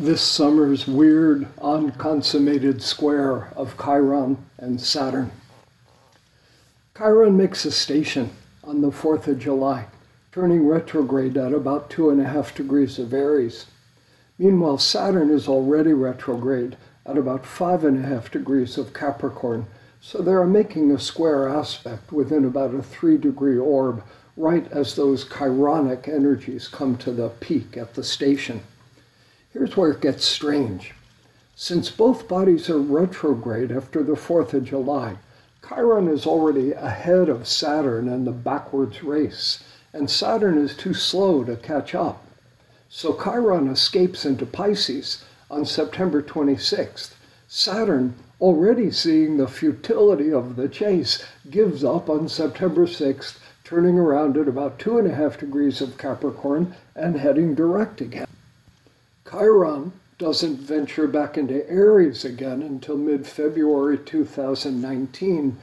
this summer's weird, unconsummated square of Chiron and Saturn. Chiron makes a station on the 4th of July, turning retrograde at about two and a half degrees of Aries. Meanwhile, Saturn is already retrograde at about five and a half degrees of Capricorn, so they are making a square aspect within about a three degree orb, right as those chironic energies come to the peak at the station. Here's where it gets strange. Since both bodies are retrograde after the 4th of July, Chiron is already ahead of Saturn in the backwards race, and Saturn is too slow to catch up. So Chiron escapes into Pisces on September 26th. Saturn, already seeing the futility of the chase, gives up on September 6th, turning around at about two and a half degrees of Capricorn and heading direct again. Chiron doesn't venture back into Aries again until mid February 2019,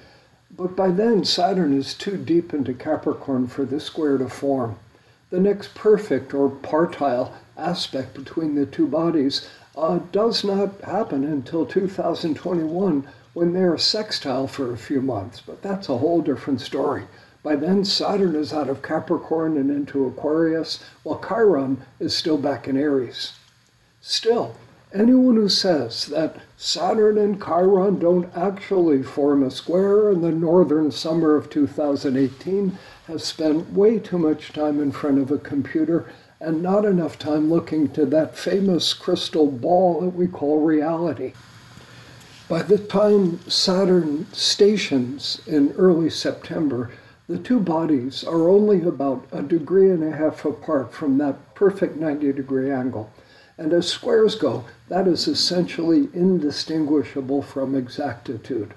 but by then Saturn is too deep into Capricorn for the square to form. The next perfect or partile aspect between the two bodies uh, does not happen until 2021 when they are sextile for a few months, but that's a whole different story. By then, Saturn is out of Capricorn and into Aquarius, while Chiron is still back in Aries. Still, anyone who says that Saturn and Chiron don't actually form a square in the northern summer of 2018 has spent way too much time in front of a computer and not enough time looking to that famous crystal ball that we call reality. By the time Saturn stations in early September, the two bodies are only about a degree and a half apart from that perfect 90 degree angle. And as squares go, that is essentially indistinguishable from exactitude.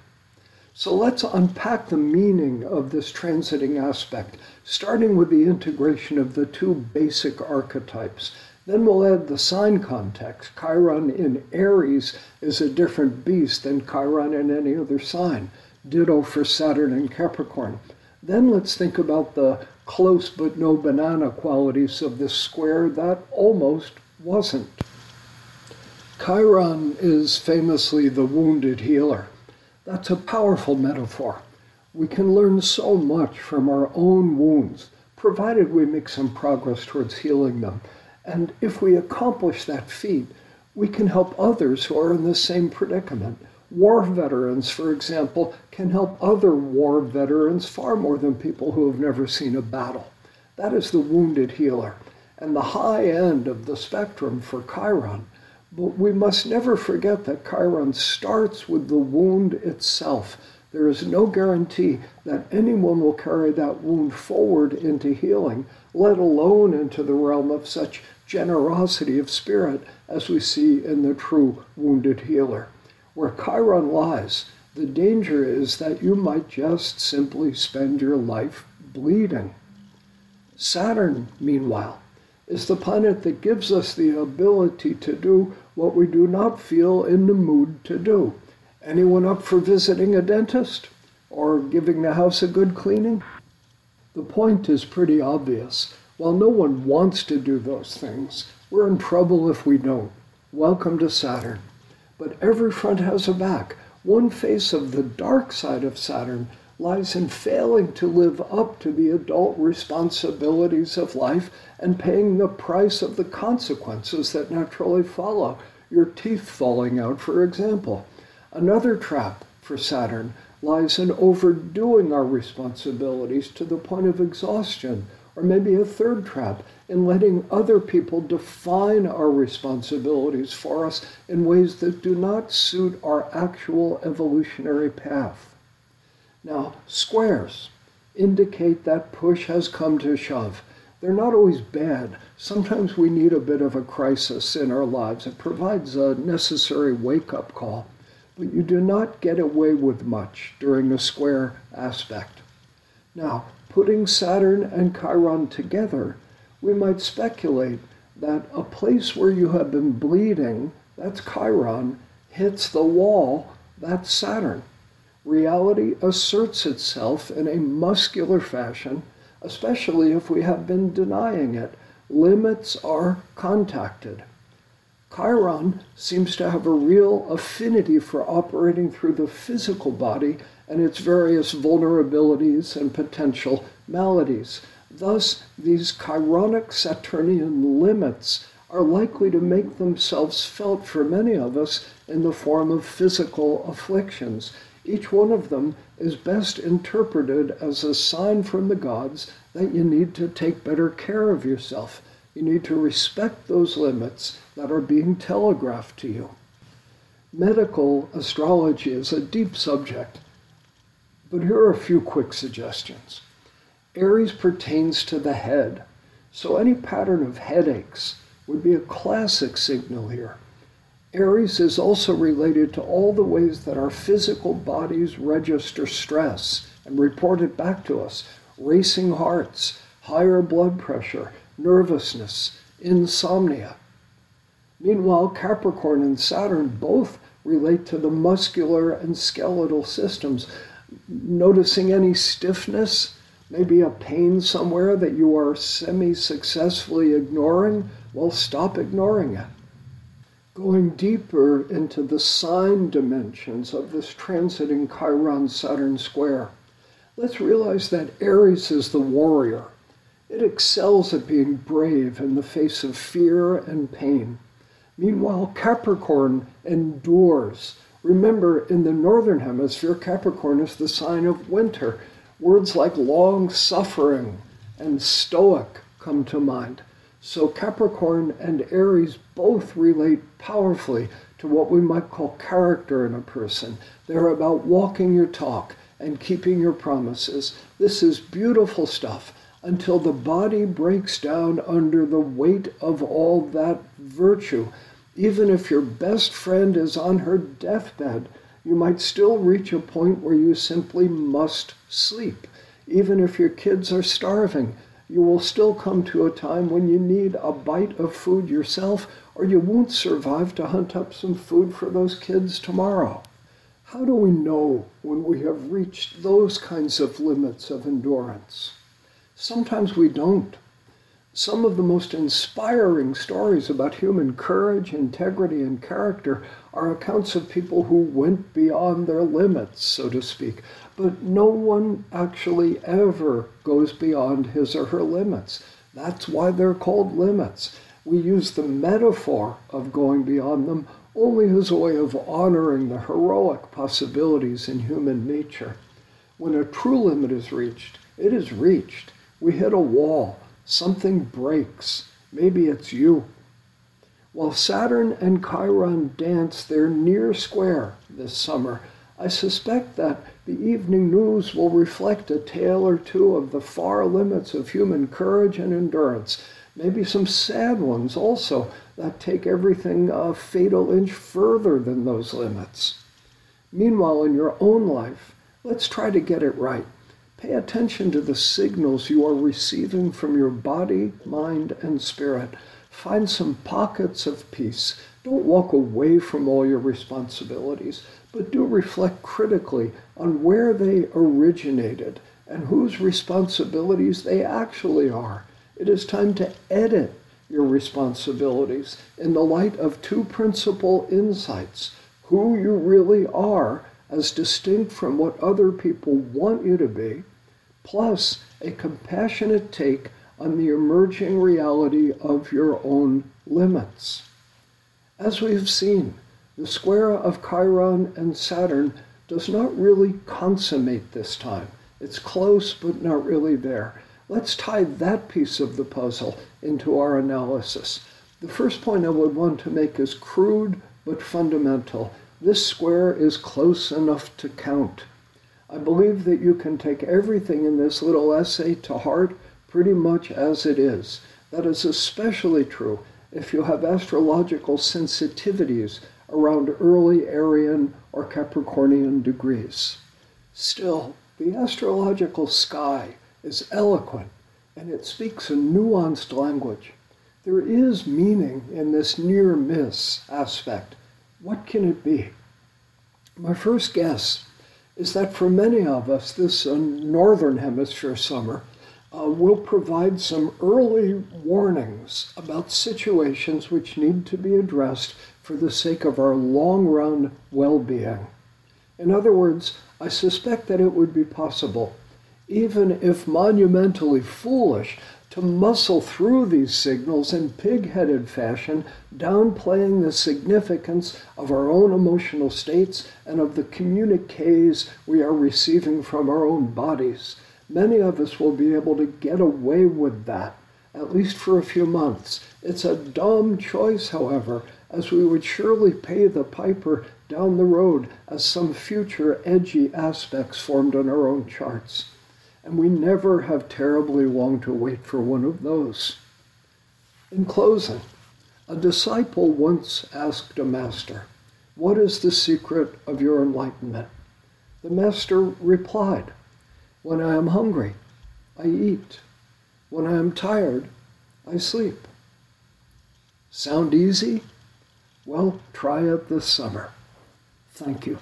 So let's unpack the meaning of this transiting aspect, starting with the integration of the two basic archetypes. Then we'll add the sign context. Chiron in Aries is a different beast than Chiron in any other sign. Ditto for Saturn in Capricorn. Then let's think about the close but no banana qualities of this square that almost wasn't. Chiron is famously the wounded healer. That's a powerful metaphor. We can learn so much from our own wounds, provided we make some progress towards healing them. And if we accomplish that feat, we can help others who are in the same predicament. War veterans, for example, can help other war veterans far more than people who have never seen a battle. That is the wounded healer and the high end of the spectrum for Chiron. But we must never forget that Chiron starts with the wound itself. There is no guarantee that anyone will carry that wound forward into healing, let alone into the realm of such generosity of spirit as we see in the true wounded healer. Where Chiron lies, the danger is that you might just simply spend your life bleeding. Saturn, meanwhile, is the planet that gives us the ability to do what we do not feel in the mood to do. Anyone up for visiting a dentist or giving the house a good cleaning? The point is pretty obvious. While no one wants to do those things, we're in trouble if we don't. Welcome to Saturn. But every front has a back. One face of the dark side of Saturn lies in failing to live up to the adult responsibilities of life and paying the price of the consequences that naturally follow. Your teeth falling out, for example. Another trap for Saturn lies in overdoing our responsibilities to the point of exhaustion. Or maybe a third trap in letting other people define our responsibilities for us in ways that do not suit our actual evolutionary path. Now, squares indicate that push has come to shove. They're not always bad. Sometimes we need a bit of a crisis in our lives. It provides a necessary wake up call. But you do not get away with much during a square aspect. Now, putting Saturn and Chiron together, we might speculate that a place where you have been bleeding, that's Chiron, hits the wall, that's Saturn reality asserts itself in a muscular fashion, especially if we have been denying it. Limits are contacted. Chiron seems to have a real affinity for operating through the physical body and its various vulnerabilities and potential maladies. Thus, these chironic Saturnian limits are likely to make themselves felt for many of us in the form of physical afflictions. Each one of them is best interpreted as a sign from the gods that you need to take better care of yourself. You need to respect those limits that are being telegraphed to you. Medical astrology is a deep subject, but here are a few quick suggestions. Aries pertains to the head, so any pattern of headaches would be a classic signal here. Aries is also related to all the ways that our physical bodies register stress and report it back to us racing hearts, higher blood pressure, nervousness, insomnia. Meanwhile, Capricorn and Saturn both relate to the muscular and skeletal systems. Noticing any stiffness, maybe a pain somewhere that you are semi successfully ignoring, well, stop ignoring it. Going deeper into the sign dimensions of this transiting Chiron Saturn square, let's realize that Aries is the warrior. It excels at being brave in the face of fear and pain. Meanwhile, Capricorn endures. Remember, in the northern hemisphere, Capricorn is the sign of winter. Words like long suffering and stoic come to mind. So Capricorn and Aries both relate powerfully to what we might call character in a person. They're about walking your talk and keeping your promises. This is beautiful stuff until the body breaks down under the weight of all that virtue. Even if your best friend is on her deathbed, you might still reach a point where you simply must sleep. Even if your kids are starving, you will still come to a time when you need a bite of food yourself, or you won't survive to hunt up some food for those kids tomorrow. How do we know when we have reached those kinds of limits of endurance? Sometimes we don't. Some of the most inspiring stories about human courage, integrity, and character are accounts of people who went beyond their limits, so to speak. But no one actually ever goes beyond his or her limits. That's why they're called limits. We use the metaphor of going beyond them only as a way of honoring the heroic possibilities in human nature. When a true limit is reached, it is reached. We hit a wall, something breaks. Maybe it's you. While Saturn and Chiron dance their near square this summer, I suspect that the evening news will reflect a tale or two of the far limits of human courage and endurance maybe some sad ones also that take everything a fatal inch further than those limits. Meanwhile, in your own life, let's try to get it right. Pay attention to the signals you are receiving from your body, mind, and spirit. Find some pockets of peace. Don't walk away from all your responsibilities, but do reflect critically on where they originated and whose responsibilities they actually are. It is time to edit your responsibilities in the light of two principal insights who you really are as distinct from what other people want you to be, plus a compassionate take on the emerging reality of your own limits. As we have seen, the square of Chiron and Saturn does not really consummate this time. It's close, but not really there. Let's tie that piece of the puzzle into our analysis. The first point I would want to make is crude but fundamental. This square is close enough to count. I believe that you can take everything in this little essay to heart pretty much as it is. That is especially true if you have astrological sensitivities around early Arian or Capricornian degrees. Still, the astrological sky is eloquent and it speaks a nuanced language. There is meaning in this near miss aspect. What can it be? My first guess is that for many of us, this uh, northern hemisphere summer uh, will provide some early warnings about situations which need to be addressed for the sake of our long run well being. In other words, I suspect that it would be possible, even if monumentally foolish, to muscle through these signals in pig headed fashion, downplaying the significance of our own emotional states and of the communiques we are receiving from our own bodies. Many of us will be able to get away with that, at least for a few months. It's a dumb choice, however, as we would surely pay the piper down the road as some future edgy aspects formed on our own charts and we never have terribly long to wait for one of those. In closing, a disciple once asked a master, What is the secret of your enlightenment? The master replied, When I am hungry, I eat. When I am tired, I sleep. Sound easy? Well, try it this summer. Thank you.